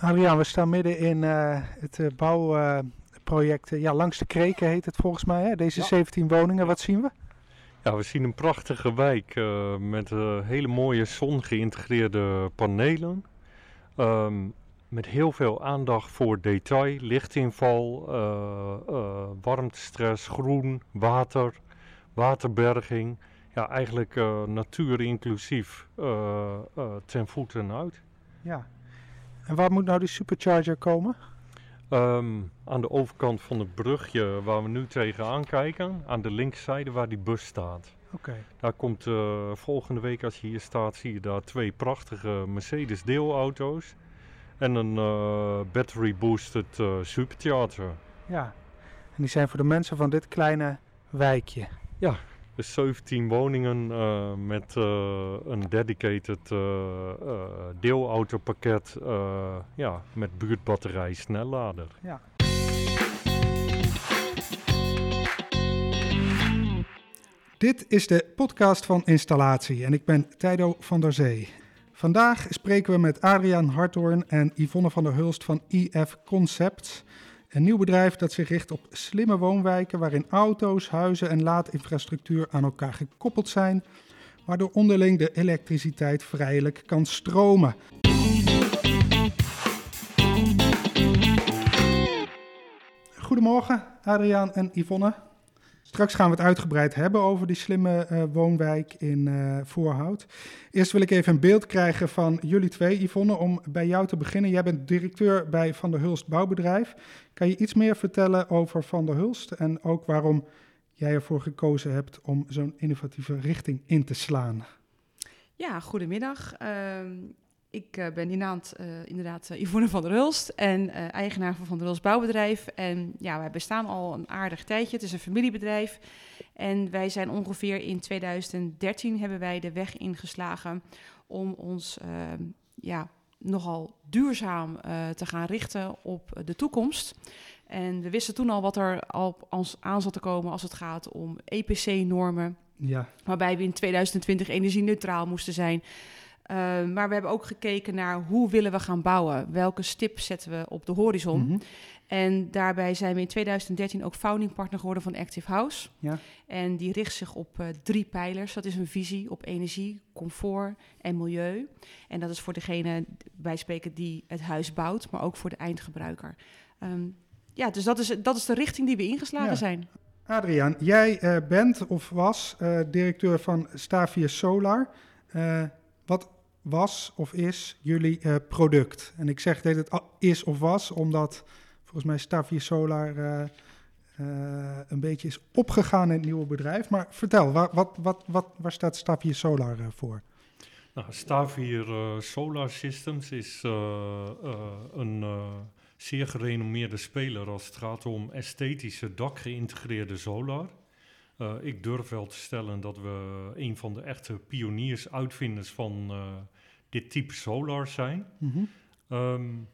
Adriaan, we staan midden in uh, het uh, bouwproject uh, ja, langs de Kreken heet het volgens mij. Hè? Deze ja. 17 woningen, wat zien we? Ja, we zien een prachtige wijk met hele mooie zongeïntegreerde panelen. Um, met heel veel aandacht voor detail, lichtinval, warmtestress, groen, water, waterberging. Ja, eigenlijk natuur inclusief ten voeten en uit. Ja, en waar moet nou die supercharger komen? Um, aan de overkant van het brugje waar we nu tegenaan kijken, aan de linkszijde waar die bus staat. Oké. Daar komt uh, volgende week als je hier staat, zie je daar twee prachtige Mercedes deelauto's en een uh, battery boosted uh, supercharger. Ja, en die zijn voor de mensen van dit kleine wijkje. Ja, dus 17 woningen uh, met uh, een dedicated uh, deelautopakket ja, met buurtbatterij snellader. Ja. Dit is de podcast van Installatie en ik ben Tijdo van der Zee. Vandaag spreken we met Adriaan Harthoorn en Yvonne van der Hulst van IF Concepts. Een nieuw bedrijf dat zich richt op slimme woonwijken waarin auto's, huizen en laadinfrastructuur aan elkaar gekoppeld zijn, waardoor onderling de elektriciteit vrijelijk kan stromen. Goedemorgen Adriaan en Yvonne. Straks gaan we het uitgebreid hebben over die slimme uh, woonwijk in uh, Voorhout. Eerst wil ik even een beeld krijgen van jullie twee. Yvonne, om bij jou te beginnen. Jij bent directeur bij Van der Hulst Bouwbedrijf. Kan je iets meer vertellen over Van der Hulst en ook waarom jij ervoor gekozen hebt om zo'n innovatieve richting in te slaan? Ja, goedemiddag. Uh, ik uh, ben inderdaad, uh, inderdaad uh, Yvonne van der Hulst en eigenaar van Van der Hulst Bouwbedrijf. En ja, wij bestaan al een aardig tijdje. Het is een familiebedrijf. En wij zijn ongeveer in 2013 hebben wij de weg ingeslagen om ons ehm, ja, nogal duurzaam te gaan richten op de toekomst. En we wisten toen al wat er al ons aan zat te komen als het gaat om EPC-normen. Ja. Waarbij we in 2020 energie-neutraal moesten zijn. Uh, maar we hebben ook gekeken naar hoe willen we gaan bouwen? Welke stip zetten we op de horizon? Mm -hmm. En daarbij zijn we in 2013 ook founding partner geworden van Active House. Ja. En die richt zich op uh, drie pijlers. Dat is een visie op energie, comfort en milieu. En dat is voor degene, wij spreken, die het huis bouwt, maar ook voor de eindgebruiker. Um, ja, dus dat is, dat is de richting die we ingeslagen ja. zijn. Adriaan, jij uh, bent of was uh, directeur van Stavia Solar. Wat was of is jullie product? En ik zeg dat het is of was, omdat volgens mij Stavia Solar een beetje is opgegaan in het nieuwe bedrijf. Maar vertel, waar, wat, wat, wat, waar staat Stavia Solar voor? Nou, Stavia Solar Systems is een zeer gerenommeerde speler als het gaat om esthetische dakgeïntegreerde solar. Uh, ik durf wel te stellen dat we een van de echte pioniers, uitvinders van uh, dit type solar zijn. Mm -hmm. um,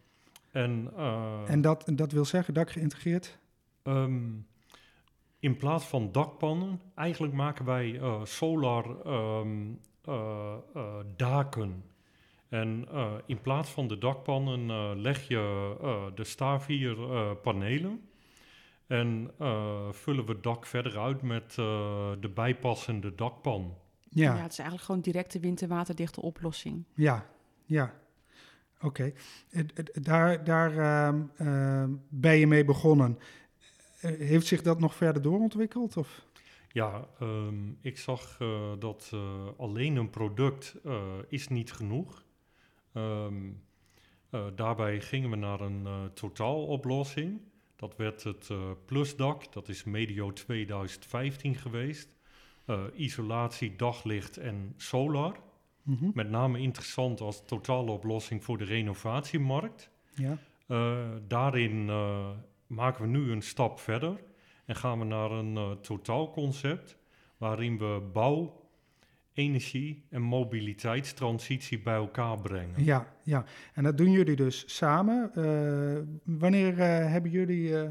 en uh, en dat, dat wil zeggen, dakgeïntegreerd? Um, in plaats van dakpannen, eigenlijk maken wij solar um, daken. En in plaats van de dakpannen leg je de Stavier panelen. En vullen we het dak verder uit met de bijpassende dakpan. Ja. ja, het is eigenlijk gewoon directe wind- en waterdichte oplossing. Ja, ja. Oké. Okay. Daar, daar uh, ben je mee begonnen. heeft zich dat nog verder doorontwikkeld? Of? Ja, um, ik zag dat alleen een product is niet genoeg Um, uh, daarbij gingen we naar een uh, totaaloplossing. Dat werd het uh, plusdak, dat is medio 2015 geweest. isolatie, daglicht en solar. Mm -hmm. Met name interessant als totaaloplossing voor de renovatiemarkt. Ja. daarin maken we nu een stap verder en gaan we naar een totaalconcept waarin we bouw, energie en mobiliteitstransitie bij elkaar brengen. Ja, ja. en dat doen jullie dus samen. Uh, wanneer uh, hebben jullie uh,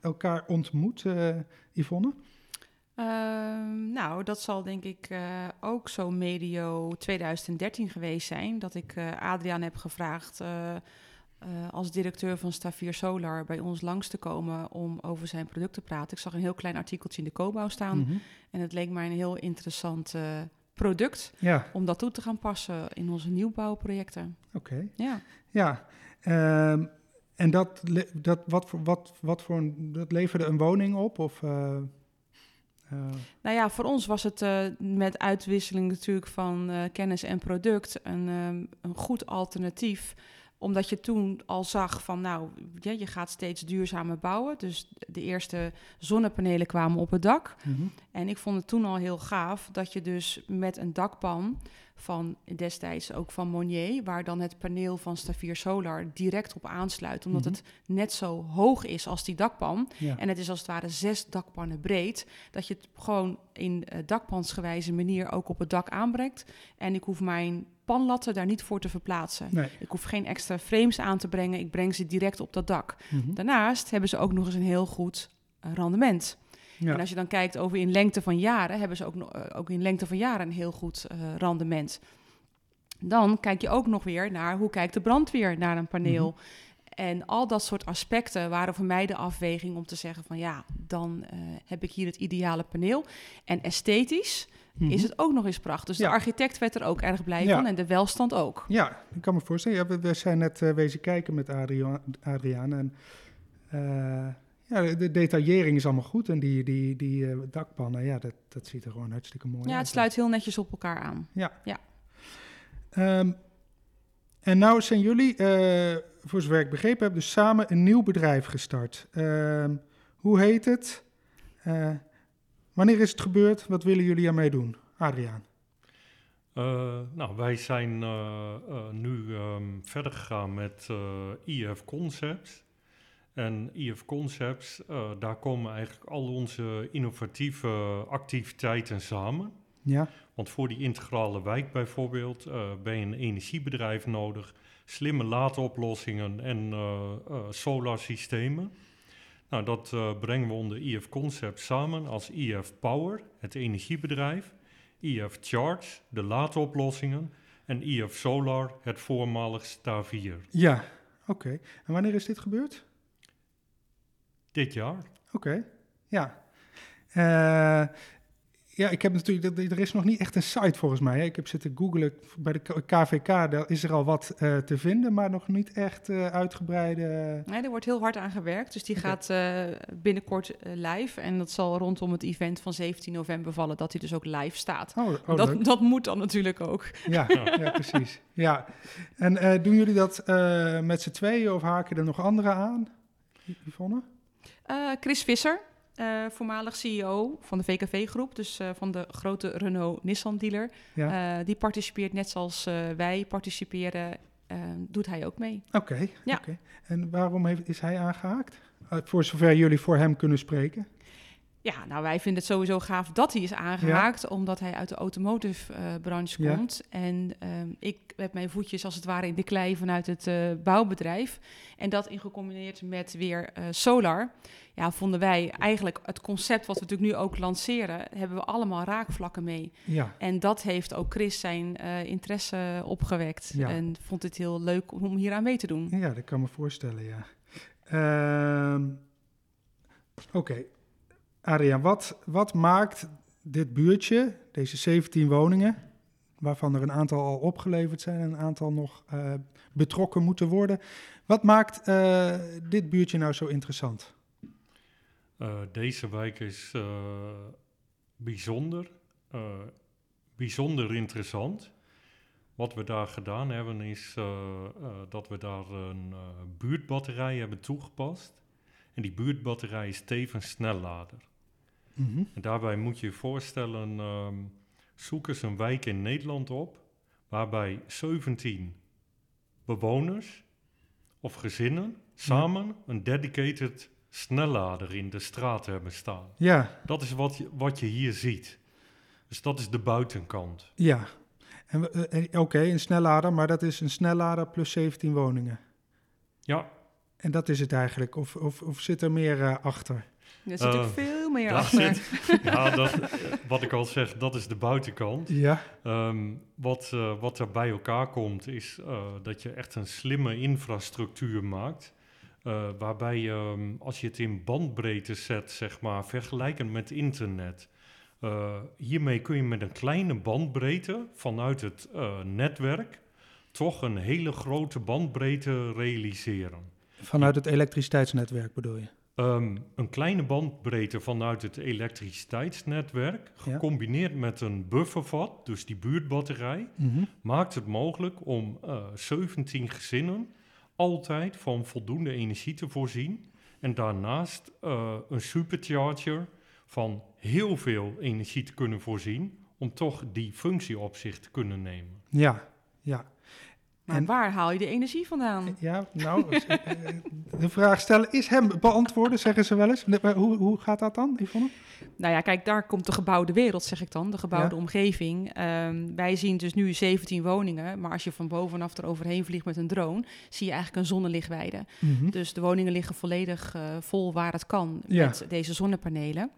elkaar ontmoet, Yvonne? Ehm, nou, dat zal denk ik ook zo medio 2013 geweest zijn. Dat ik Adriaan heb gevraagd eh, als directeur van Stavier Solar bij ons langs te komen om over zijn product te praten. Ik zag een heel klein artikeltje in de Cobouw staan Mhm. en het leek mij een heel interessant eh, product Ja, om dat toe te gaan passen in onze nieuwbouwprojecten. oké. Ja. Ja, ehm, en dat, dat, wat voor, wat, wat voor een, dat leverde een woning op? Of, eh, Nou ja, voor ons was het eh, met uitwisseling natuurlijk van kennis en product een, ehm, een goed alternatief omdat je toen al zag van, nou, ja, je gaat steeds duurzamer bouwen. Dus de eerste zonnepanelen kwamen op het dak. mhm. En ik vond het toen al heel gaaf dat je dus met een dakpan van destijds ook van Monnier, waar dan het paneel van Stavier Solar direct op aansluit, omdat Mhm. het net zo hoog is als die dakpan. ja. En het is als het ware zes dakpannen breed, dat je het gewoon in uh, dakpansgewijze manier ook op het dak aanbrengt. En ik hoef mijn panlatten daar niet voor te verplaatsen. Nee. Ik hoef geen extra frames aan te brengen, ik breng ze direct op dat dak. Mhm. Daarnaast hebben ze ook nog eens een heel goed uh, rendement. Ja. En als je dan kijkt over in lengte van jaren, hebben ze ook, uh, ook in lengte van jaren een heel goed uh, rendement. Dan kijk je ook nog weer naar hoe kijkt de brandweer naar een paneel. Mm -hmm. En al dat soort aspecten waren voor mij de afweging om te zeggen van ja, dan uh, heb ik hier het ideale paneel. En esthetisch mm -hmm. is het ook nog eens prachtig. Dus ja. de architect werd er ook erg blij ja. van en de welstand ook. Ja, ik kan me voorstellen. Ja, we, we, zijn net uh, wezen kijken met Adriaan, Adriaan en uh, ja, de detaillering is allemaal goed. En die, die, die uh, dakpannen, ja, dat, dat ziet er gewoon hartstikke mooi uit. Ja, het sluit heel netjes op elkaar aan. Ja. ja. Um, en nou zijn jullie, voor zover ik begrepen heb, dus samen een nieuw bedrijf gestart. Uh, hoe heet het? Wanneer is het gebeurd? Wat willen jullie ermee doen? Adriaan. Uh, nou, wij zijn nu um, verder gegaan met IF Concepts. En IF Concepts, uh, daar komen eigenlijk al onze innovatieve activiteiten samen. Ja. Want voor die integrale wijk bijvoorbeeld ben je een energiebedrijf nodig, slimme laadoplossingen en solarsystemen. Nou, dat brengen we onder IF Concepts samen als IF Power, het energiebedrijf, IF Charge, de laadoplossingen en IF Solar, het voormalig Stavier. Ja, oké. Okay. En wanneer is dit gebeurd? Dit jaar. Oké, okay. ja. Uh, ja, ik heb natuurlijk, er is nog niet echt een site volgens mij. Hè. Ik heb zitten googlen bij de KVK, daar is er al wat uh, te vinden, maar nog niet echt uh, uitgebreide... Nee, er wordt heel hard aan gewerkt, dus die okay. gaat uh, binnenkort live. En dat zal rondom het event van 17 november vallen, dat hij dus ook live staat. Oh, oh, dat, dat, moet dan natuurlijk ook. Ja, ja. ja precies. Ja. En doen jullie dat met z'n tweeën of haken er nog anderen aan, Yvonne? Chris Visser, uh, voormalig CEO van de VKV-groep, dus uh, van de grote Renault-Nissan-dealer. Ja. Uh, die participeert net zoals wij participeren, doet hij ook mee. Oké, okay, ja. okay. en waarom heeft, is hij aangehaakt? voor zover jullie voor hem kunnen spreken. Ja, nou wij vinden het sowieso gaaf dat hij is aangehaakt, ja. omdat hij uit de automotive uh, branche ja. komt. En um, ik heb mijn voetjes als het ware in de klei vanuit het uh, bouwbedrijf. En dat in gecombineerd met weer uh, solar. Ja, vonden wij eigenlijk het concept wat we natuurlijk nu ook lanceren, hebben we allemaal raakvlakken mee. Ja. En dat heeft ook Chris zijn interesse opgewekt. Ja. En vond het heel leuk om hier aan mee te doen. Ja, dat kan me voorstellen, ja. Uh, Oké. Okay. Adriaan, wat, wat maakt dit buurtje, deze 17 woningen, waarvan er een aantal al opgeleverd zijn en een aantal nog uh, betrokken moeten worden, wat maakt uh, dit buurtje nou zo interessant? Uh, deze wijk is bijzonder, bijzonder interessant. Wat we daar gedaan hebben is dat we daar een buurtbatterij hebben toegepast. En die buurtbatterij is tevens snellader. Mhm. En daarbij moet je je voorstellen, um, zoek eens een wijk in Nederland op, waarbij 17 bewoners of gezinnen samen ja. een dedicated snellader in de straat hebben staan. Ja. Dat is wat je, wat je hier ziet. Dus dat is de buitenkant. Ja. En, uh, Oké, okay, een snellader, maar dat is een snellader plus 17 woningen. Ja, en dat is het eigenlijk? Of, of, of zit er meer uh, achter? Er zit ook veel meer achter. zit- ja, dat, wat ik al zeg, dat is de buitenkant. Ja, Ehm, wat, eh, wat er bij elkaar komt, is eh, dat je echt een slimme infrastructuur maakt. eh, waarbij je, ehm, als je het in bandbreedte zet, zeg maar, vergelijkend met internet. eh, hiermee kun je met een kleine bandbreedte vanuit het eh, netwerk toch een hele grote bandbreedte realiseren. vanuit het elektriciteitsnetwerk bedoel je? Ehm, een kleine bandbreedte vanuit het elektriciteitsnetwerk, Ja. gecombineerd met een buffervat, dus die buurtbatterij, Mhm. maakt het mogelijk om eh 17 gezinnen altijd van voldoende energie te voorzien. En daarnaast eh, een supercharger van heel veel energie te kunnen voorzien, om toch die functie op zich te kunnen nemen. Ja, ja. Maar En- waar haal je de energie vandaan? Ja, nou, eh, eh, de vraag stellen is hem beantwoorden, zeggen ze wel eens. Hoe, hoe gaat dat dan, Yvonne? Nou ja, kijk, daar komt de gebouwde wereld, zeg ik dan, de gebouwde Ja. omgeving. Ehm, wij zien dus nu 17 woningen, maar als je van bovenaf eroverheen vliegt met een drone, zie je eigenlijk een zonnelichtweide. Mhm. Dus de woningen liggen volledig eh, vol waar het kan Ja. met deze zonnepanelen.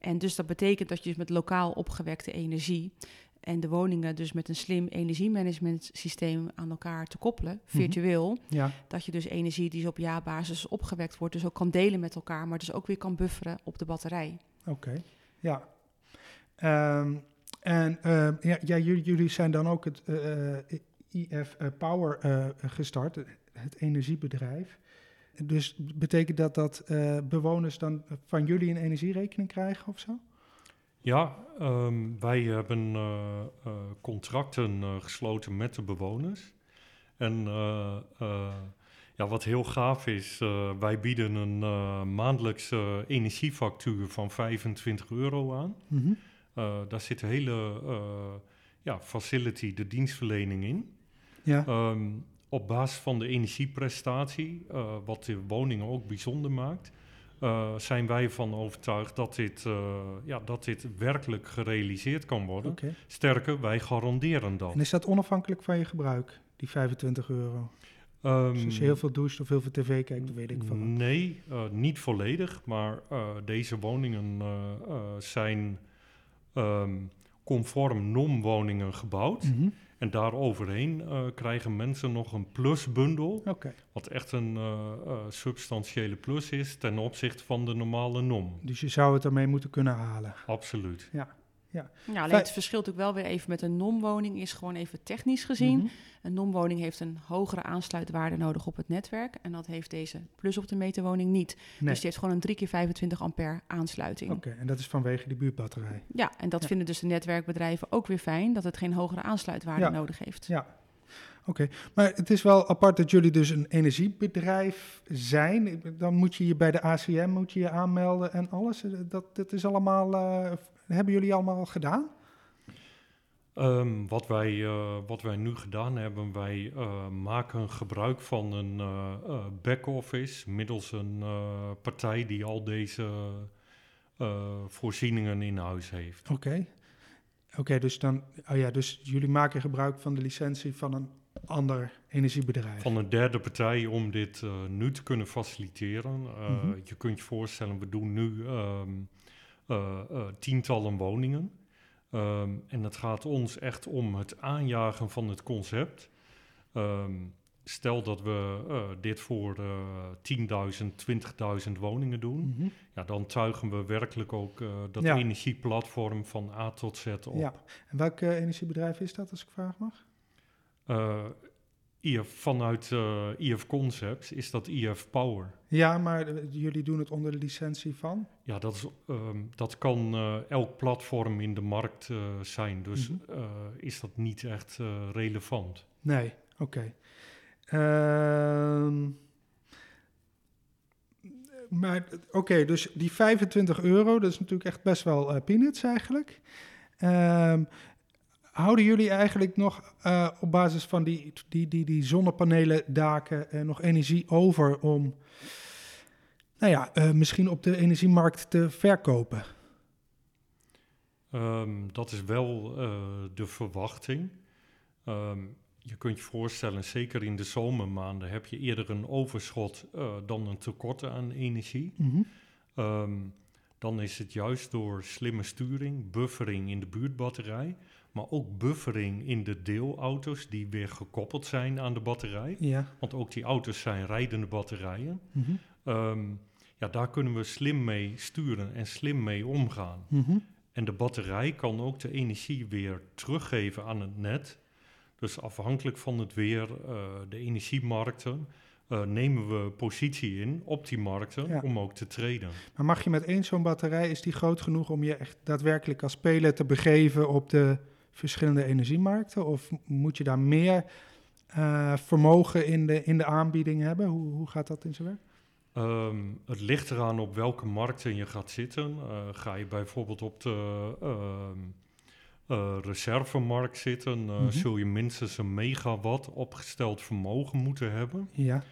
En dus dat betekent dat je dus met lokaal opgewekte energie en de woningen dus met een slim energiemanagementsysteem aan elkaar te koppelen, Mhm. virtueel, Ja, dat je dus energie die op jaarbasis opgewekt wordt, dus ook kan delen met elkaar, maar dus ook weer kan bufferen op de batterij. oké. Ja. Ehm, en ehm, ja, ja, jullie, zijn dan ook het eh, eh, IF Power gestart, het energiebedrijf. Dus betekent dat dat eh, bewoners dan van jullie een energierekening krijgen of zo? Ja, ehm, wij hebben eh, eh, contracten gesloten met de bewoners. En ja, wat heel gaaf is, wij bieden een maandelijkse energiefactuur van 25 euro aan. Mhm. Daar zit de hele ja, facility, de dienstverlening in. Ja, Ehm, op basis van de energieprestatie, eh, wat de woningen ook bijzonder maakt, eh, zijn wij van overtuigd dat dit, eh, ja, dat dit werkelijk gerealiseerd kan worden. Sterker, wij garanderen dat. En is dat onafhankelijk van je gebruik, die 25 euro? Dus als je heel veel doucht of heel veel tv kijkt, dan weet ik van. Nee, niet volledig, maar deze woningen zijn ehm, conform NOM-woningen gebouwd. Mhm. En daaroverheen eh krijgen mensen nog een plusbundel, wat echt een eh, eh, substantiële plus is ten opzichte van de normale NOM. dus je zou het ermee moeten kunnen halen. Absoluut. Ja, alleen Fijn. het verschil natuurlijk wel weer even met een non-woning is gewoon even technisch gezien. Mhm. Een non-woning heeft een hogere aansluitwaarde nodig op het netwerk. En dat heeft deze plus op de meterwoning niet. Nee. Dus die heeft gewoon een 3 keer 25 ampère aansluiting. Oké, en dat is vanwege die buurtbatterij. Ja, en dat Ja. vinden dus de netwerkbedrijven ook weer fijn, dat het geen hogere aansluitwaarde Ja. nodig heeft. Ja. Oké, maar het is wel apart dat jullie dus een energiebedrijf zijn. Dan moet je je bij de ACM moet je je aanmelden en alles. Dat, dat is allemaal, hebben jullie allemaal gedaan? Ehm, wat, wij, eh, wat wij nu gedaan hebben, wij eh, maken gebruik van een eh, back-office middels een partij die al deze voorzieningen in huis heeft. Oké. Oké, dus dan, oh ja, dus jullie maken gebruik van de licentie van een ander energiebedrijf. Van een derde partij om dit nu te kunnen faciliteren. Mhm. Je kunt je voorstellen, we doen nu ehm, eh, eh, tientallen woningen. Ehm, en het gaat ons echt om het aanjagen van het concept. Ehm, stel dat we eh, dit voor eh 10.000, 20.000 woningen doen. Mhm. Ja, dan tuigen we werkelijk ook eh, dat Ja. energieplatform van A tot Z op. Ja. En welk eh, energiebedrijf is dat, als ik vragen mag? IF, vanuit eh, IF Concepts is dat IF Power. Ja, maar jullie doen het onder de licentie van? Ja, dat, is, ehm, dat kan eh, elk platform in de markt eh, zijn. Dus Mhm. is dat niet echt relevant. Nee, oké. Ehm, maar oké, dus die 25 euro, dat is natuurlijk echt best wel peanuts eigenlijk. Ehm, houden jullie eigenlijk nog eh, op basis van die, die, die, die zonnepanelen, daken, eh, nog energie over om, nou ja, eh, misschien op de energiemarkt te verkopen? Ehm, dat is wel de verwachting. Ehm, je kunt je voorstellen, zeker in de zomermaanden heb je eerder een overschot dan een tekort aan energie. Mhm. ehm, dan is het juist door slimme sturing, buffering in de buurtbatterij, maar ook buffering in de deelauto's die weer gekoppeld zijn aan de batterij. Ja. Want ook die auto's zijn rijdende batterijen. Mhm. Ehm, ja, daar kunnen we slim mee sturen en slim mee omgaan. Mhm. En de batterij kan ook de energie weer teruggeven aan het net. Dus afhankelijk van het weer, eh, de energiemarkten, eh, nemen we positie in op die markten Ja. om ook te treden. Maar mag je met één zo'n batterij, is die groot genoeg om je echt daadwerkelijk als speler te begeven op de verschillende energiemarkten? Of moet je daar meer eh, vermogen in de, in de aanbieding hebben? Hoe, hoe gaat dat in zijn werk? Ehm, het ligt eraan op welke markten je gaat zitten. Eh, ga je bijvoorbeeld op de ehm, eh, reservemarkt zitten, Mhm. zul je minstens een megawatt opgesteld vermogen moeten hebben. Ja.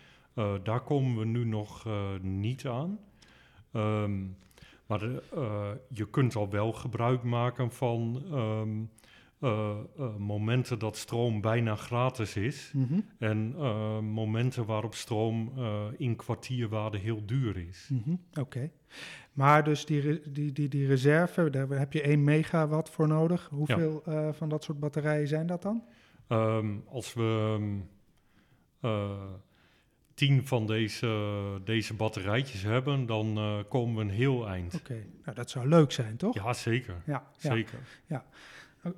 Daar komen we nu nog niet aan. Ehm, maar de, je kunt al wel gebruik maken van eh, eh, momenten dat stroom bijna gratis is. Mhm. En eh, momenten waarop stroom in kwartierwaarde heel duur is. Mhm, Oké. Maar dus die, die, die, die reserve, daar heb je 1 megawatt voor nodig. Hoeveel van dat soort batterijen zijn dat dan? Ehm, als we tien van deze, deze batterijtjes hebben, dan komen we een heel eind. Oké, nou dat zou leuk zijn, toch? Ja, zeker. Ja, ja. zeker.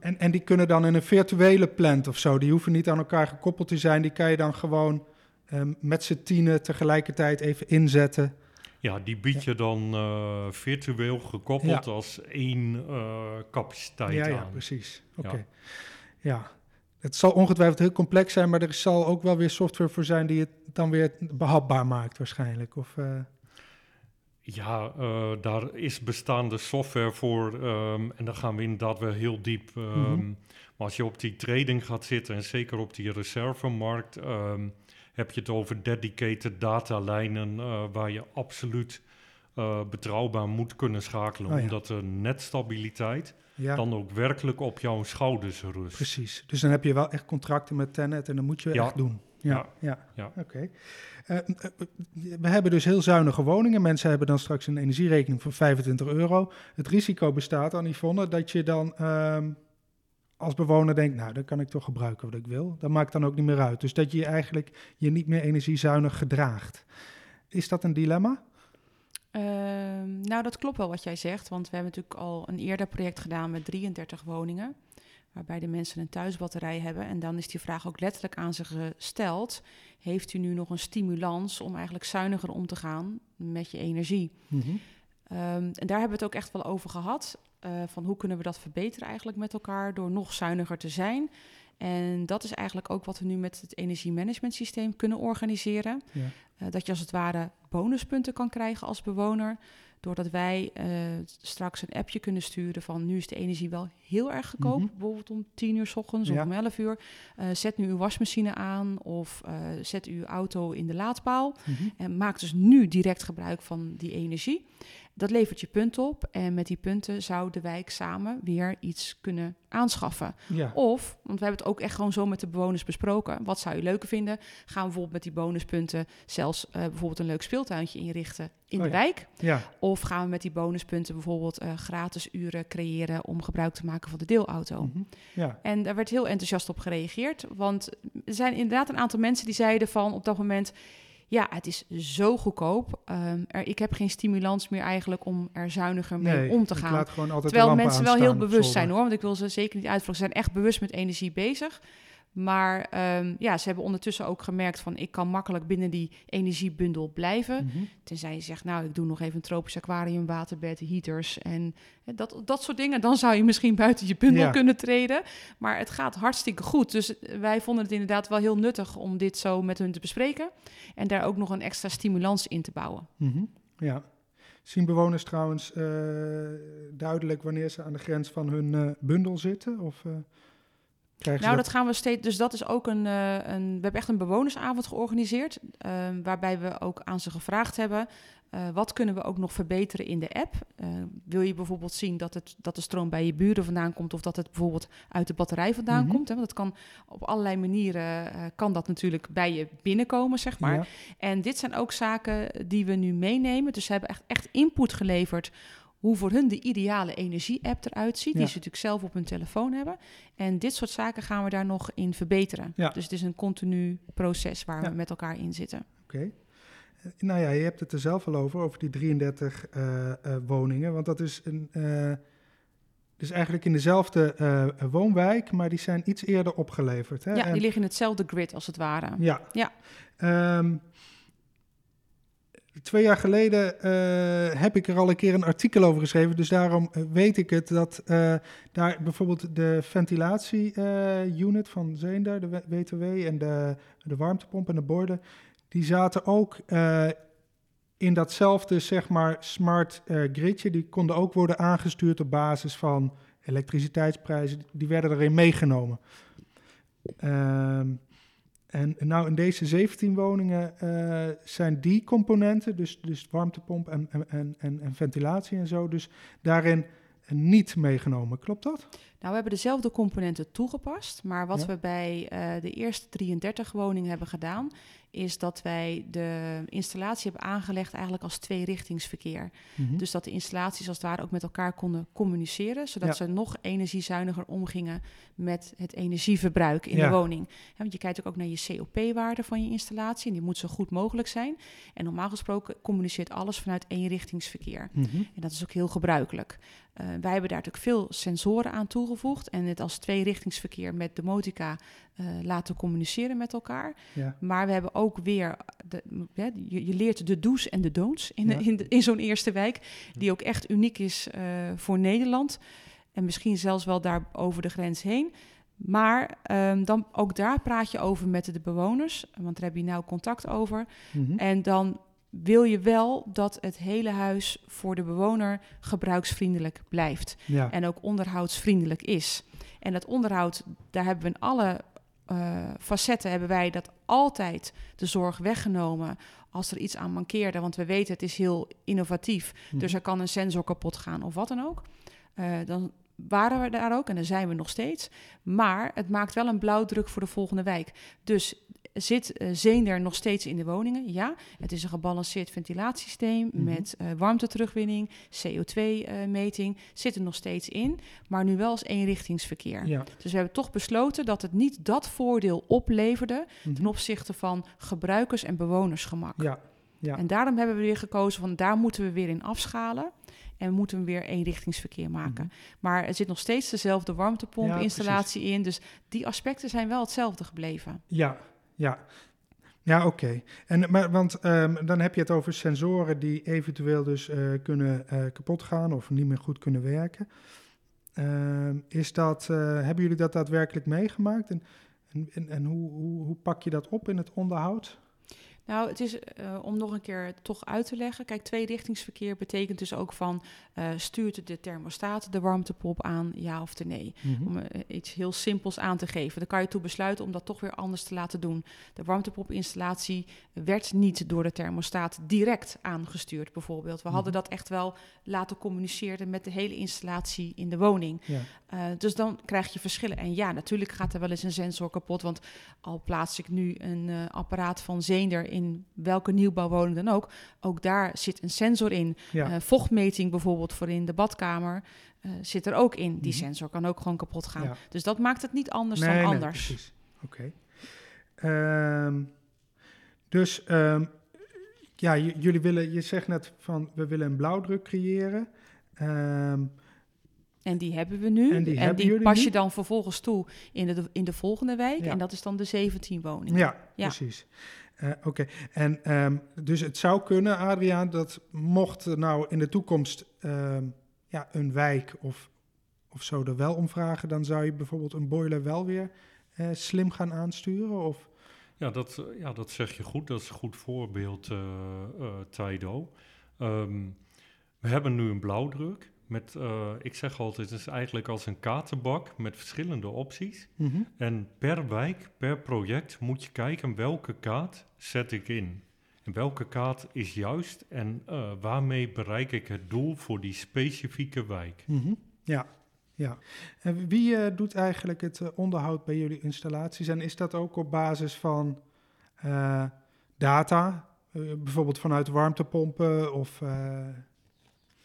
En, en die kunnen dan in een virtuele plant of zo, die hoeven niet aan elkaar gekoppeld te zijn. Die kan je dan gewoon ehm, met z'n tienen tegelijkertijd even inzetten. Ja, die bied je dan eh, virtueel gekoppeld als één eh, capaciteit ja, ja, aan. precies. Oké. Ja. Ja. Het zal ongetwijfeld heel complex zijn, maar er zal ook wel weer software voor zijn die het dan weer behapbaar maakt waarschijnlijk. Of, eh, Ja, eh, daar is bestaande software voor ehm, en dan gaan we inderdaad wel heel diep. ehm, Mhm. Maar als je op die trading gaat zitten en zeker op die reservemarkt, ehm, heb je het over dedicated datalijnen eh, waar je absoluut eh, betrouwbaar moet kunnen schakelen, Oh ja. omdat de netstabiliteit ja, dan ook werkelijk op jouw schouders rust. precies. Dus dan heb je wel echt contracten met Tenet en dat moet je Ja. echt doen. Ja, ja. Ja. Oké. Eh, eh, we hebben dus heel zuinige woningen. Mensen hebben dan straks een energierekening van 25 euro. Het risico bestaat aan Yvonne dat je dan ehm, als bewoner denkt, nou, dan kan ik toch gebruiken wat ik wil. Dat maakt dan ook niet meer uit. Dus dat je eigenlijk je niet meer energiezuinig gedraagt. Is dat een dilemma? Ehm, nou, dat klopt wel wat jij zegt, want we hebben natuurlijk al een eerder project gedaan met 33 woningen, waarbij de mensen een thuisbatterij hebben. En dan is die vraag ook letterlijk aan ze gesteld: heeft u nu nog een stimulans om eigenlijk zuiniger om te gaan met je energie? Ehm, en daar hebben we het ook echt wel over gehad. eh, van hoe kunnen we dat verbeteren eigenlijk met elkaar door nog zuiniger te zijn. En dat is eigenlijk ook wat we nu met het energiemanagementsysteem kunnen organiseren. Ja. Eh, dat je als het ware bonuspunten kan krijgen als bewoner. Doordat wij eh, straks een appje kunnen sturen van nu is de energie wel heel erg goedkoop. Mhm. Bijvoorbeeld om 10 uur s ochtends Ja. of om 11 uur. Eh, zet nu uw wasmachine aan of eh, zet uw auto in de laadpaal. Mhm. En maak dus nu direct gebruik van die energie. Dat levert je punten op. En met die punten zou de wijk samen weer iets kunnen aanschaffen. Ja. Of, want we hebben het ook echt gewoon zo met de bewoners besproken. Wat zou je leuker vinden? Gaan we bijvoorbeeld met die bonuspunten zelfs eh, bijvoorbeeld een leuk speeltuintje inrichten in Oh de ja. wijk? ja. Of gaan we met die bonuspunten bijvoorbeeld eh, gratis uren creëren om gebruik te maken van de deelauto? Mhm. ja. En daar werd heel enthousiast op gereageerd. Want er zijn inderdaad een aantal mensen die zeiden van op dat moment... ja, het is zo goedkoop. Ehm, er, ik heb geen stimulans meer eigenlijk om er zuiniger mee Nee, om te gaan. Terwijl mensen wel heel bewust zijn hoor. Want ik wil ze zeker niet uitvragen. Ze zijn echt bewust met energie bezig. Maar ehm, ja, ze hebben ondertussen ook gemerkt van... ik kan makkelijk binnen die energiebundel blijven. Mhm. Tenzij je zegt, nou, ik doe nog even een tropisch aquarium, waterbed, heaters en hè, dat, dat soort dingen. Dan zou je misschien buiten je bundel Ja. kunnen treden. Maar het gaat hartstikke goed. Dus eh, wij vonden het inderdaad wel heel nuttig om dit zo met hun te bespreken. En daar ook nog een extra stimulans in te bouwen. Mhm, Ja. Zien bewoners trouwens eh, duidelijk wanneer ze aan de grens van hun eh, bundel zitten? Of eh, krijgen Nou, dat gaan we steeds. Dus dat is ook een. eh, een we hebben echt een bewonersavond georganiseerd. ehm, waarbij we ook aan ze gevraagd hebben. Uh, wat kunnen we ook nog verbeteren in de app? Uh, wil je bijvoorbeeld zien dat, het, dat de stroom bij je buren vandaan komt... of dat het bijvoorbeeld uit de batterij vandaan Mhm. komt? Hè? Want dat kan op allerlei manieren... kan dat natuurlijk bij je binnenkomen, zeg maar. Ja. En dit zijn ook zaken die we nu meenemen. Dus ze hebben echt, echt input geleverd hoe voor hun de ideale energie-app eruit ziet, die ze natuurlijk zelf op hun telefoon hebben. En dit soort zaken gaan we daar nog in verbeteren. Ja. Dus het is een continu proces waar Ja. we met elkaar in zitten. Oké. Eh, Nou ja, je hebt het er zelf al over, over die 33 eh, eh, woningen. Want dat is, een, dus eigenlijk in dezelfde woonwijk, maar die zijn iets eerder opgeleverd. Hè? Ja, En- die liggen in hetzelfde grid als het ware. Ja. Ja. Ehm, twee jaar geleden eh, heb ik er al een keer een artikel over geschreven. Dus daarom eh, weet ik het dat eh, daar bijvoorbeeld de ventilatie-unit van Zeender, de WTW en de, de warmtepomp en de boiler, die zaten ook in datzelfde, zeg maar, smart gridje. Die konden ook worden aangestuurd op basis van elektriciteitsprijzen. Die werden erin meegenomen. Ehm, en nou, in deze 17 woningen eh, zijn die componenten, dus, dus warmtepomp en, en, en, en, en ventilatie en zo, dus daarin niet meegenomen. Klopt dat? Nou, we hebben dezelfde componenten toegepast, maar wat Ja. we bij eh, de eerste 33 woningen hebben gedaan, is dat wij de installatie hebben aangelegd eigenlijk als tweerichtingsverkeer. Mhm. Dus dat de installaties als het ware ook met elkaar konden communiceren, zodat Ja. ze nog energiezuiniger omgingen met het energieverbruik in Ja. de woning. Hè, want je kijkt ook, ook naar je COP-waarde van je installatie en die moet zo goed mogelijk zijn. En normaal gesproken communiceert alles vanuit eenrichtingsverkeer. Mhm. En dat is ook heel gebruikelijk. Eh, wij hebben daar natuurlijk veel sensoren aan toegevoegd en het als tweerichtingsverkeer met domotica eh, laten communiceren met elkaar. Ja. Maar we hebben ook weer, de, ja, je, je leert de do's en de don'ts in, de- Ja. in, de- in zo'n eerste wijk, die ook echt uniek is eh, voor Nederland. En misschien zelfs wel daar over de grens heen. Maar ehm, dan ook daar praat je over met de bewoners, want daar heb je nou contact over. Mhm. En dan wil je wel dat het hele huis voor de bewoner gebruiksvriendelijk blijft Ja. en ook onderhoudsvriendelijk is. En dat onderhoud, daar hebben we in alle eh, facetten hebben wij dat altijd de zorg weggenomen als er iets aan mankeerde, want we weten het is heel innovatief, dus Mhm. er kan een sensor kapot gaan of wat dan ook. Eh, dan waren we daar ook en daar zijn we nog steeds. Maar het maakt wel een blauwdruk voor de volgende wijk. Dus zit uh, Zeender nog steeds in de woningen? Ja. Het is een gebalanceerd ventilatiesysteem Mhm. met uh, warmteterugwinning, CO2-meting. zit er nog steeds in, maar nu wel als eenrichtingsverkeer. Ja. Dus we hebben toch besloten dat het niet dat voordeel opleverde Mhm. ten opzichte van gebruikers- en bewonersgemak. Ja. Ja. En daarom hebben we weer gekozen van daar moeten we weer in afschalen. En we moeten weer eenrichtingsverkeer maken. Mhm. Maar er zit nog steeds dezelfde Ja, warmtepomp-installatie in. Dus die aspecten zijn wel hetzelfde gebleven. Ja, ja. Ja, oké. En Maar want ehm, dan heb je het over sensoren die eventueel dus eh, kunnen eh, kapot gaan of niet meer goed kunnen werken. Ehm, is dat, eh, hebben jullie dat daadwerkelijk meegemaakt? En, en, en, en hoe, hoe, hoe pak je dat op in het onderhoud? Nou, het is uh, om nog een keer toch uit te leggen. Kijk, tweerichtingsverkeer betekent dus ook van uh, stuurt de thermostaat de warmtepomp aan, ja of nee. Mhm. Om uh, iets heel simpels aan te geven. Dan kan je toe besluiten om dat toch weer anders te laten doen. De warmtepompinstallatie werd niet door de thermostaat direct aangestuurd, bijvoorbeeld. We Mhm. hadden dat echt wel laten communiceren met de hele installatie in de woning. Ja. Dus dan krijg je verschillen. En ja, natuurlijk gaat er wel eens een sensor kapot. Want al plaats ik nu een apparaat van Zeender in welke nieuwbouwwoning dan ook. Ook daar zit een sensor in. Ja. Uh, vochtmeting bijvoorbeeld voor in de badkamer uh, zit er ook in. Die Mhm. sensor kan ook gewoon kapot gaan. Ja. Dus dat maakt het niet anders nee, dan nee, anders. precies. Oké. Ehm, dus ehm, ja, jullie willen, je zegt net van we willen een blauwdruk creëren. Ehm, En die hebben we nu. En die pas nu? je dan vervolgens toe in de, in de volgende wijk. Ja. En dat is dan de 17 woningen. ja, Ja. precies. Eh, Oké, en ehm, dus het zou kunnen, Adriaan, dat mocht er nou in de toekomst ehm, ja, een wijk of, of zo er wel om vragen, dan zou je bijvoorbeeld een boiler wel weer eh, slim gaan aansturen? Of, Ja dat, eh, ja, dat zeg je goed. Dat is een goed voorbeeld, eh, Taido. Ehm, we hebben nu een blauwdruk. Met, eh, ik zeg altijd, het is eigenlijk als een kaartenbak met verschillende opties. Mhm. En per wijk, per project moet je kijken welke kaart zet ik in. En welke kaart is juist en eh, waarmee bereik ik het doel voor die specifieke wijk? Mhm. Ja, ja. En wie eh, doet eigenlijk het onderhoud bij jullie installaties? En is dat ook op basis van data, bijvoorbeeld vanuit warmtepompen of...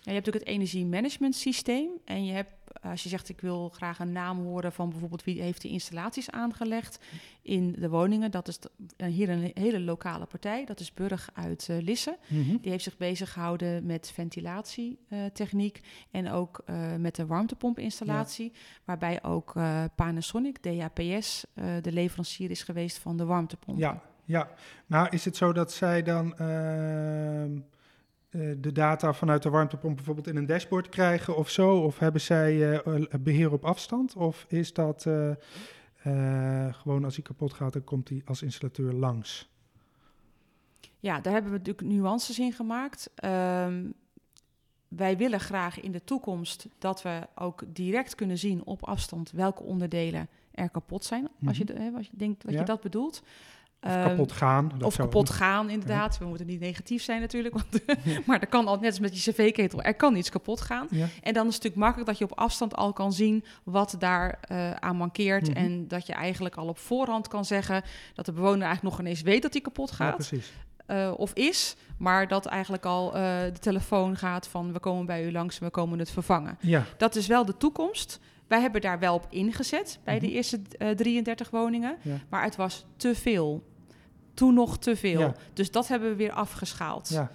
eh, je hebt ook het energiemanagement systeem. En je hebt, als je zegt ik wil graag een naam horen van bijvoorbeeld wie heeft die installaties aangelegd in de woningen. Dat is eh, hier een hele lokale partij. Dat is Burg uit eh, Lisse. mhm. Die heeft zich bezig gehouden met ventilatietechniek en ook eh, met de warmtepompinstallatie. Waarbij ook eh, Panasonic, DAPS, eh, de leverancier is geweest van de warmtepomp. Ja, ja. Maar is het zo dat zij dan ehm, eh, de data vanuit de warmtepomp bijvoorbeeld in een dashboard krijgen of zo? Of hebben zij eh, eh, beheer op afstand? Of is dat eh, eh, gewoon als hij kapot gaat, dan komt hij als installateur langs? Ja, daar hebben we natuurlijk nuances in gemaakt. Ehm, wij willen graag in de toekomst dat we ook direct kunnen zien op afstand welke onderdelen er kapot zijn. Als, je, Mhm. als je denkt dat Ja. je dat bedoelt. Of Ehm, kapot gaan? dat of kapot gaan, inderdaad. We moeten niet negatief zijn natuurlijk. Want, maar er kan al, net als met je cv-ketel, er kan iets kapot gaan. Ja, En dan is het natuurlijk makkelijk dat je op afstand al kan zien wat daar eh, aan mankeert. Mhm. En dat je eigenlijk al op voorhand kan zeggen dat de bewoner eigenlijk nog ineens weet dat hij kapot ja, gaat. precies. eh, of is, maar dat eigenlijk al eh, de telefoon gaat van we komen bij u langs en we komen het vervangen. Ja, Dat is wel de toekomst. Wij hebben daar wel op ingezet bij de Mhm. eerste eh, 33 woningen, Ja. maar het was te veel. Toen nog te veel. Ja. Dus dat hebben we weer afgeschaald. ja.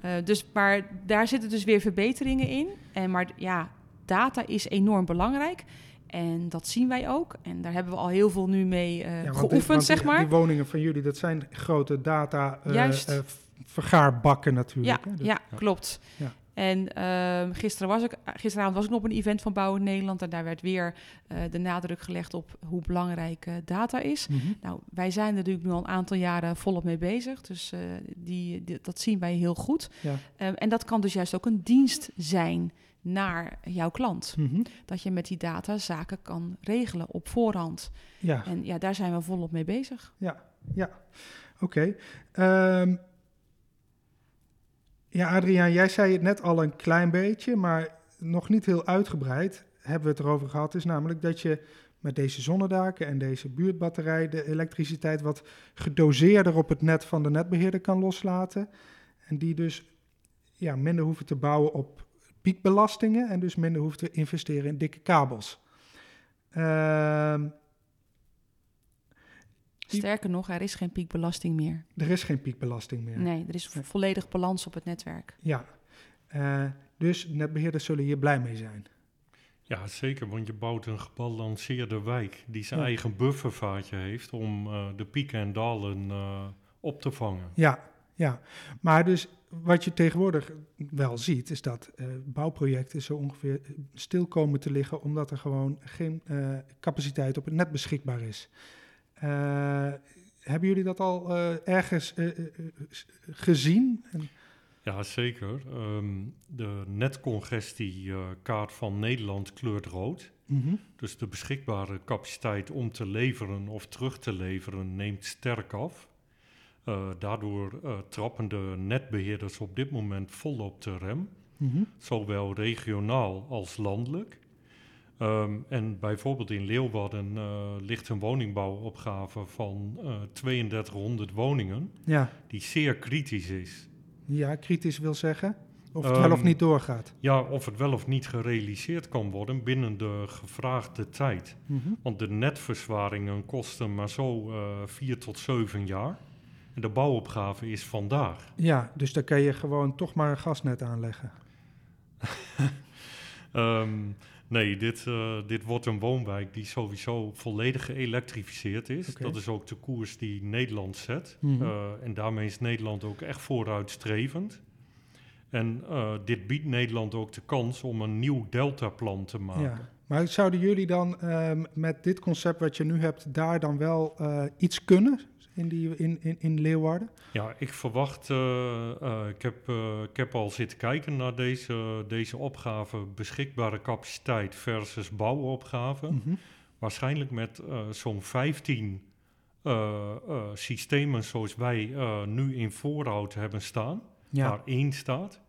Eh, dus, maar daar zitten dus weer verbeteringen in. En, maar ja, data is enorm belangrijk. En dat zien wij ook. En daar hebben we al heel veel nu mee eh, Ja, geoefend, die- zeg die- maar. Die woningen van jullie, dat zijn grote data eh, Juist. eh, vergaarbakken Ja, natuurlijk. hè? Dus- ja, klopt. Ja. En ehm, gisteren was ik, gisteravond was ik nog op een event van Bouwen Nederland. En daar werd weer eh, de nadruk gelegd op hoe belangrijk eh, data is. Mhm. Nou, wij zijn er natuurlijk nu al een aantal jaren volop mee bezig. Dus eh, die, die- dat zien wij heel goed. Ja. Ehm, en dat kan dus juist ook een dienst zijn naar jouw klant. Mhm. Dat je met die data zaken kan regelen op voorhand. Ja. En ja, daar zijn we volop mee bezig. Ja, ja. Oké. Ehm, ja, Adriaan, jij zei het net al een klein beetje, maar nog niet heel uitgebreid hebben we het erover gehad. Is namelijk dat je met deze zonnedaken en deze buurtbatterij de elektriciteit wat gedoseerder op het net van de netbeheerder kan loslaten. En die dus ja, minder hoeven te bouwen op piekbelastingen en dus minder hoeft te investeren in dikke kabels. Ehm, Sterker nog, er is geen piekbelasting meer. er is geen piekbelasting meer. Nee, er is vo- volledig balans op het netwerk. Ja, Eh, dus netbeheerders zullen hier blij mee zijn. Ja, zeker, want je bouwt een gebalanceerde wijk die zijn Ja. eigen buffervaartje heeft om eh, de pieken en dalen eh, op te vangen. Ja, ja. Maar dus wat je tegenwoordig wel ziet, is dat eh, bouwprojecten zo ongeveer stil komen te liggen, omdat er gewoon geen eh, capaciteit op het net beschikbaar is. Eh, hebben jullie dat al eh, ergens eh, gezien? En- Ja, zeker. Ehm, de netcongestiekaart van Nederland kleurt rood. Mhm. Dus de beschikbare capaciteit om te leveren of terug te leveren neemt sterk af. Daardoor trappen de netbeheerders op dit moment volop de rem, Mhm. zowel regionaal als landelijk. Ehm, en bijvoorbeeld in Leeuwarden eh, ligt een woningbouwopgave van eh 3200 woningen, Ja. die zeer kritisch is. ja, kritisch wil zeggen of het wel of Ehm, niet doorgaat. Ja, of het wel of niet gerealiseerd kan worden binnen de gevraagde tijd. Mhm. Want de netverzwaringen kosten maar zo eh vier tot zeven jaar. En de bouwopgave is vandaag. Ja, dus dan kan je gewoon toch maar een gasnet aanleggen. Ehm, nee, dit, eh, dit wordt een woonwijk die sowieso volledig geëlektrificeerd is. Dat is ook de koers die Nederland zet. Mhm. Eh, en daarmee is Nederland ook echt vooruitstrevend. En eh, dit biedt Nederland ook de kans om een nieuw deltaplan te maken. Ja. Maar zouden jullie dan ehm, met dit concept wat je nu hebt, daar dan wel iets kunnen in, die, in, in, in Leeuwarden? Ja, ik verwacht, eh, eh, ik, heb, eh, ik heb al zitten kijken naar deze, deze opgave, beschikbare capaciteit versus bouwopgave. Mhm. Waarschijnlijk met zo'n 15 eh, eh, systemen zoals wij nu in voorhoud hebben staan, Ja. waar één staat,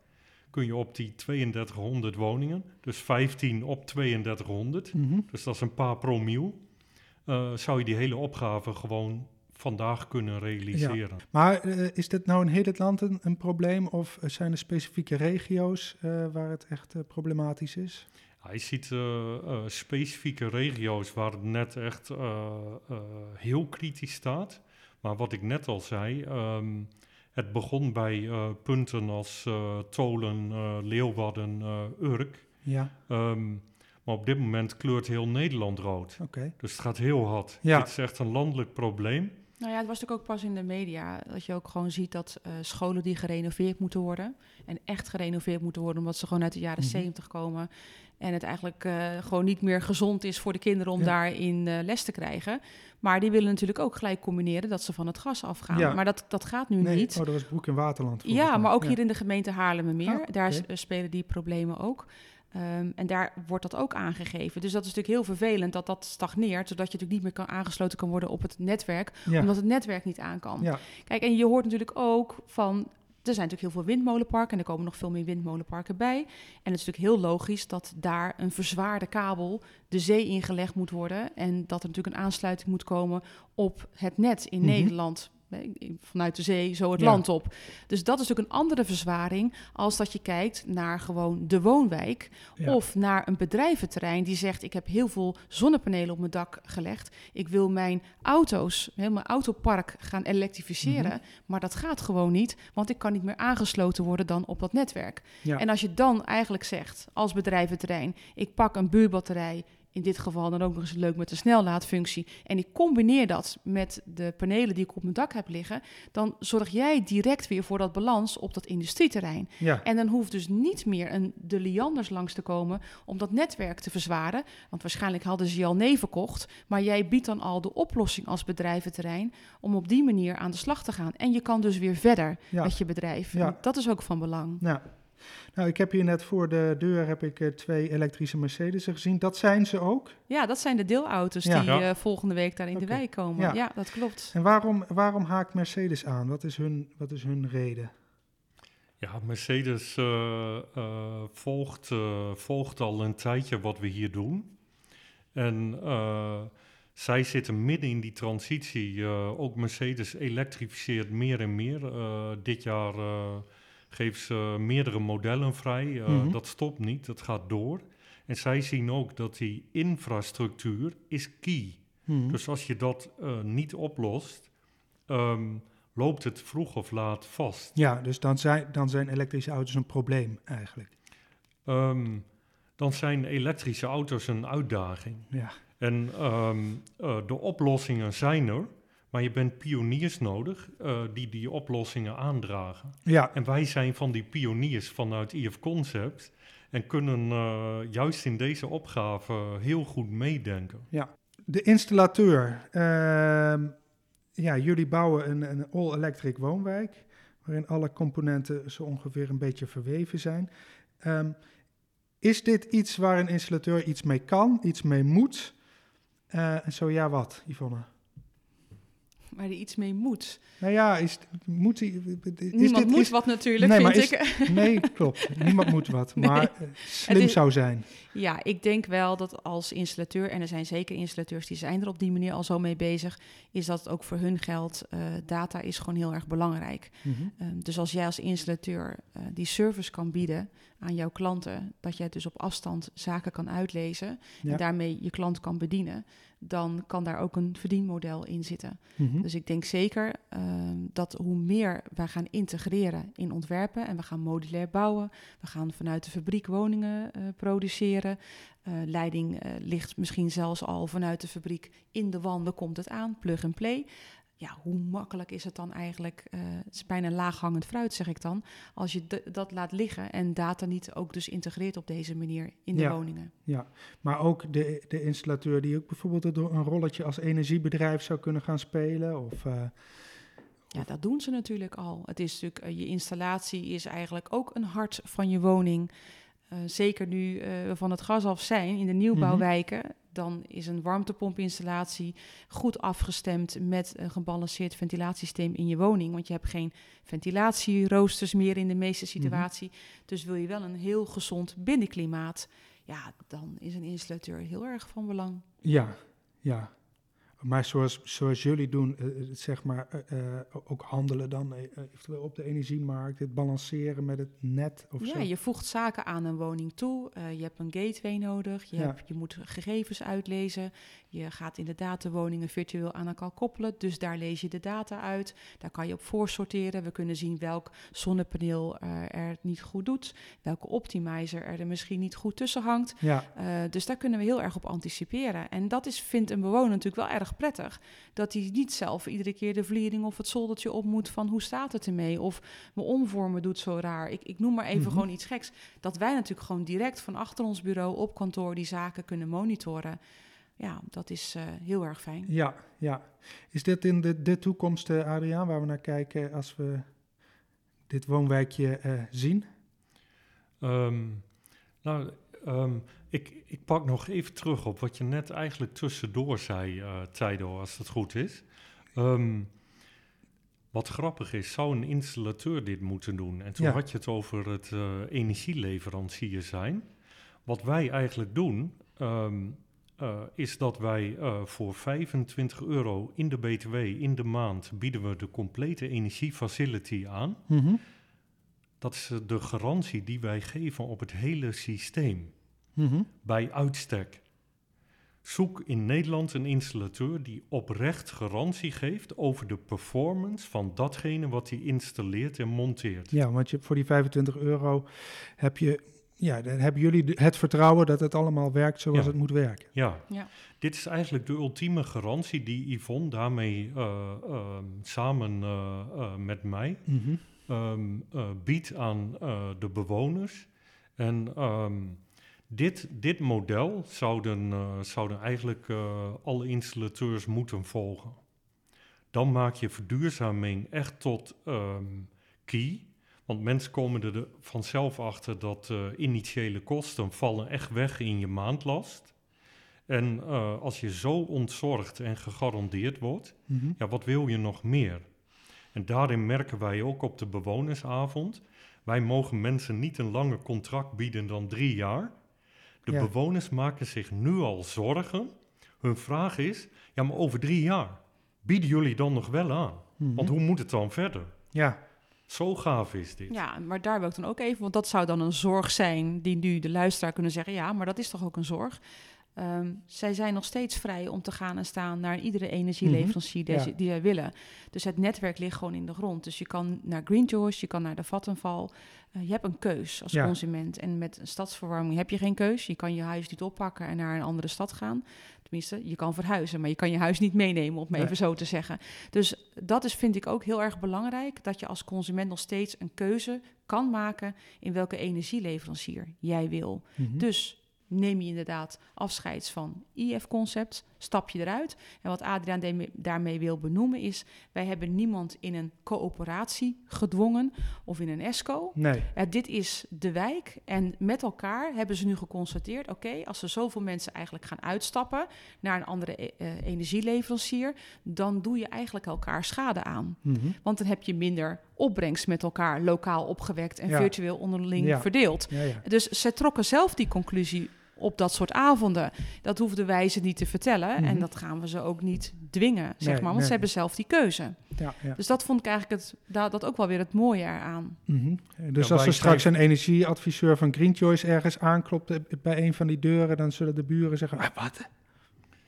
kun je op die 3200 woningen, dus 15 op 3200, Mhm. dus dat is een paar promiel, zou je die hele opgave gewoon vandaag kunnen realiseren. Maar eh, is dit nou in heel het land een, een probleem of zijn er specifieke regio's eh, waar het echt eh, problematisch is? Ja, je ziet eh, eh, specifieke regio's waar het net echt eh, eh, heel kritisch staat. Maar wat ik net al zei, ehm, het begon bij eh, punten als eh, Tolen, eh, Leeuwarden, eh, Urk. Ja, Ehm, maar op dit moment kleurt heel Nederland rood. oké. Dus het gaat heel hard. Ja. Dit is echt een landelijk probleem. Nou ja, het was natuurlijk ook pas in de media dat je ook gewoon ziet dat eh, scholen die gerenoveerd moeten worden. En echt gerenoveerd moeten worden, omdat ze gewoon uit de jaren Mhm. 70 komen. En het eigenlijk eh, gewoon niet meer gezond is voor de kinderen om Ja. daarin eh, les te krijgen. Maar die willen natuurlijk ook gelijk combineren dat ze van het gas afgaan. Ja. Maar dat, dat gaat nu Nee, niet. oh, dat was Broek in Waterland. Ja, maar ook Ja. hier in de gemeente Haarlemmermeer. Ah, Daar oké. s- eh, spelen die problemen ook. Ehm, en daar wordt dat ook aangegeven. Dus dat is natuurlijk heel vervelend dat dat stagneert, zodat je natuurlijk niet meer kan aangesloten kan worden op het netwerk, Ja. omdat het netwerk niet aan kan. Ja. Kijk, en je hoort natuurlijk ook van. Er zijn natuurlijk heel veel windmolenparken en er komen nog veel meer windmolenparken bij. En het is natuurlijk heel logisch dat daar een verzwaarde kabel de zee ingelegd moet worden. En dat er natuurlijk een aansluiting moet komen op het net in Mhm. Nederland. Vanuit de zee, zo het Ja. land op. Dus dat is natuurlijk een andere verzwaring als dat je kijkt naar gewoon de woonwijk. Ja. Of naar een bedrijventerrein die zegt: Ik heb heel veel zonnepanelen op mijn dak gelegd. Ik wil mijn auto's, hè, mijn autopark gaan elektrificeren. Mhm. Maar dat gaat gewoon niet, want ik kan niet meer aangesloten worden dan op dat netwerk. Ja. En als je dan eigenlijk zegt als bedrijventerrein: Ik pak een buurbatterij. In dit geval dan ook nog eens leuk met de snellaadfunctie. En ik combineer dat met de panelen die ik op mijn dak heb liggen. Dan zorg jij direct weer voor dat balans op dat industrieterrein. ja. En dan hoeft dus niet meer een de Lianders langs te komen om dat netwerk te verzwaren. Want waarschijnlijk hadden ze je al nee verkocht. Maar jij biedt dan al de oplossing als bedrijventerrein om op die manier aan de slag te gaan. En je kan dus weer verder Ja. met je bedrijf. Ja. En dat is ook van belang. Ja. Nou, ik heb hier net voor de deur heb ik, eh, twee elektrische Mercedes'en gezien. Dat zijn ze ook. Ja, dat zijn de deelauto's Ja. die Ja. eh, volgende week daar in de wijk komen. Ja. Ja, dat klopt. En waarom, waarom haakt Mercedes aan? Wat is hun, wat is hun reden? Ja, Mercedes eh, eh, volgt, volgt al een tijdje wat we hier doen. En eh, zij zitten midden in die transitie. Eh, ook Mercedes elektrificeert meer en meer. Eh, dit jaar eh geven ze meerdere modellen vrij. Eh, Mhm. Dat stopt niet, dat gaat door. En zij zien ook dat die infrastructuur is key. Hmm. Dus als je dat eh, niet oplost, ehm, loopt het vroeg of laat vast. Ja, dus dan zijn, dan zijn elektrische auto's een probleem eigenlijk. Ehm, dan zijn elektrische auto's een uitdaging. Ja, En ehm, eh, de oplossingen zijn er, maar je bent pioniers nodig eh, die die oplossingen aandragen. ja, En wij zijn van die pioniers vanuit IF Concept en kunnen eh, juist in deze opgave heel goed meedenken. de installateur. Ehm, ja, jullie bouwen een, een all-electric woonwijk, waarin alle componenten zo ongeveer een beetje verweven zijn. Ehm, is dit iets waar een installateur iets mee kan, iets mee moet? Eh, en zo ja, wat, Yvonne? Waar die iets mee moet. Nou ja, is, moet hij... Is Niemand dit, moet is- wat natuurlijk, Nee, vind is-. Nee, klopt. Niemand moet wat. Nee. Maar eh, slim is- zou zijn. Ja, ik denk wel dat als installateur, en er zijn zeker installateurs die zijn er op die manier al zo mee bezig, is dat ook voor hun geldt. eh, data is gewoon heel erg belangrijk. Mhm. Ehm, dus als jij als installateur eh, die service kan bieden aan jouw klanten, dat jij dus op afstand zaken kan uitlezen Ja. en daarmee je klant kan bedienen, dan kan daar ook een verdienmodel in zitten. Mhm. Dus ik denk zeker ehm, dat hoe meer wij gaan integreren in ontwerpen en we gaan modulair bouwen, we gaan vanuit de fabriek woningen eh, produceren. eh, leiding eh, ligt misschien zelfs al vanuit de fabriek in de wanden, komt het aan, plug and play. Ja, hoe makkelijk is het dan eigenlijk? eh, het is bijna laaghangend fruit, zeg ik dan. Als je de- dat laat liggen en data niet ook dus integreert op deze manier in de Ja. woningen. Ja, maar ook de, de installateur die ook bijvoorbeeld door een rolletje als energiebedrijf zou kunnen gaan spelen. Of, eh, Ja, dat doen ze natuurlijk al. Het is natuurlijk, eh, je installatie is eigenlijk ook een hart van je woning. Eh, zeker nu eh, we van het gas af zijn in de nieuwbouwwijken, dan is een warmtepompinstallatie goed afgestemd met een gebalanceerd ventilatiesysteem in je woning. Want je hebt geen ventilatieroosters meer in de meeste situatie. Dus wil je wel een heel gezond binnenklimaat, ja, dan is een installateur heel erg van belang. Ja, ja. Maar zoals, zoals jullie doen, eh, eh, zeg maar, eh, ook handelen dan eventueel op de energiemarkt, het balanceren met het net of Ja, zo. je voegt zaken aan een woning toe. Je hebt een gateway nodig. Je, Ja. hebt, je moet gegevens uitlezen. Je gaat inderdaad de woningen virtueel aan elkaar koppelen. Dus daar lees je de data uit. Daar kan je op voorsorteren. We kunnen zien welk zonnepaneel er het niet goed doet. Welke optimizer er, er misschien niet goed tussen hangt. Ja, dus daar kunnen we heel erg op anticiperen. En dat is, vindt een bewoner natuurlijk wel erg prettig. Dat hij niet zelf iedere keer de vliering of het zoldertje op moet van hoe staat het ermee? Of mijn omvormen doet zo raar. Ik, ik noem maar even Mhm. gewoon iets geks. Dat wij natuurlijk gewoon direct van achter ons bureau op kantoor die zaken kunnen monitoren. Ja, dat is eh, heel erg fijn. ja, ja. Is dit in de, de toekomst, eh, Adriaan, waar we naar kijken als we dit woonwijkje eh, zien? Ehm, nou, ehm, ik, ik pak nog even terug op wat je net eigenlijk tussendoor zei, Tijdo, als het goed is. Ehm, wat grappig is, zou een installateur dit moeten doen? En toen Ja. had je het over het eh, energieleverancier zijn. Wat wij eigenlijk doen, ehm, eh, is dat wij voor 25 euro in de BTW in de maand bieden we de complete energiefacility aan. Mhm. Dat is de garantie die wij geven op het hele systeem, Mhm. bij uitstek. Zoek in Nederland een installateur die oprecht garantie geeft over de performance van datgene wat hij installeert en monteert. Ja, want je, voor die 25 euro heb je, ja, dan hebben jullie het vertrouwen dat het allemaal werkt zoals Ja. het moet werken. Ja. Ja. dit is eigenlijk de ultieme garantie die Yvonne daarmee eh, ehm, samen eh, eh, met mij Mhm. ehm, eh, biedt aan eh, de bewoners. En ehm, dit, dit model zouden, eh, zouden eigenlijk eh, alle installateurs moeten volgen. Dan maak je verduurzaming echt tot ehm, key. Want mensen komen er vanzelf achter dat eh, initiële kosten vallen echt weg in je maandlast. En als je zo ontzorgd en gegarandeerd wordt, Mhm. ja, wat wil je nog meer? En daarin merken wij ook op de bewonersavond. Wij mogen mensen niet een langer contract bieden dan drie jaar. De Ja. bewoners maken zich nu al zorgen. Hun vraag is, ja, maar over drie jaar, bieden jullie dan nog wel aan? Mhm. Want hoe moet het dan verder? Ja, Zo gaaf is dit. Ja, maar daar wil ik dan ook even, want dat zou dan een zorg zijn die nu de luisteraar kunnen zeggen, ja, maar dat is toch ook een zorg. Ehm, zij zijn nog steeds vrij om te gaan en staan naar iedere energieleverancier die, Ja. ze- die wij willen. Dus het netwerk ligt gewoon in de grond. Dus je kan naar Greenjoys, je kan naar de Vattenval. Eh, je hebt een keus als Ja. consument. En met een stadsverwarming heb je geen keus. Je kan je huis niet oppakken en naar een andere stad gaan. Tenminste, je kan verhuizen, maar je kan je huis niet meenemen, om het maar Nee. even zo te zeggen. Dus dat is, vind ik ook heel erg belangrijk, dat je als consument nog steeds een keuze kan maken in welke energieleverancier jij wil. Mhm. Dus neem je inderdaad afscheids van IF-concept, stap je eruit. En wat Adriaan daarmee wil benoemen is, wij hebben niemand in een coöperatie gedwongen of in een ESCO. nee. Dit is de wijk en met elkaar hebben ze nu geconstateerd... oké, als er zoveel mensen eigenlijk gaan uitstappen naar een andere e- eh, energieleverancier... dan doe je eigenlijk elkaar schade aan. Mhm. Want dan heb je minder opbrengst met elkaar lokaal opgewekt... en Ja. virtueel onderling Ja. verdeeld. Ja. Dus ze trokken zelf die conclusie op dat soort avonden. Dat hoefden wij ze niet te vertellen Mhm. en dat gaan we ze ook niet dwingen, zeg Nee, maar. Want nee. ze hebben zelf die keuze. ja, ja. Dus dat vond ik eigenlijk het, da- dat ook wel weer het mooie eraan. Mhm. Dus Ja, als er straks een energieadviseur van Green Choice ergens aanklopt eh, bij een van die deuren, dan zullen de buren zeggen: ah, Wat? Wat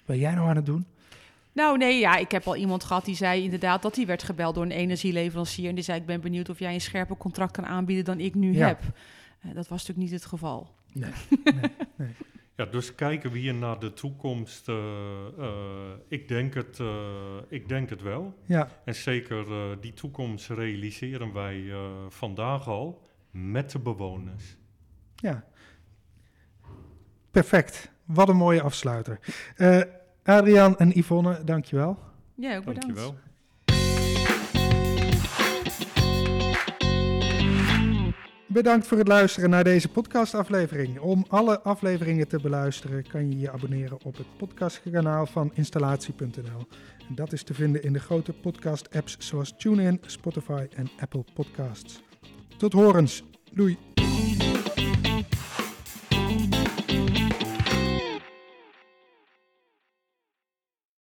ben jij nou aan het doen? Nou nee, ja, ik heb al iemand gehad die zei inderdaad dat hij werd gebeld door een energieleverancier. En die zei, ik ben benieuwd of jij een scherper contract kan aanbieden dan ik nu Ja. heb. Eh, dat was natuurlijk niet het geval. Nee. Ja, dus kijken we hier naar de toekomst. eh, eh, ik, denk het, eh, ik denk het wel. Ja, En zeker eh, die toekomst realiseren wij eh, vandaag al met de bewoners. ja. Perfect. Wat een mooie afsluiter. Eh Adriaan en Yvonne, dankjewel. Ja, ook bedankt. Dankjewel. Bedankt voor het luisteren naar deze podcastaflevering. Om alle afleveringen te beluisteren kan je je abonneren op het podcastkanaal van installatie.nl. En dat is te vinden in de grote podcast-apps zoals TuneIn, Spotify en Apple Podcasts. Tot horens. Doei.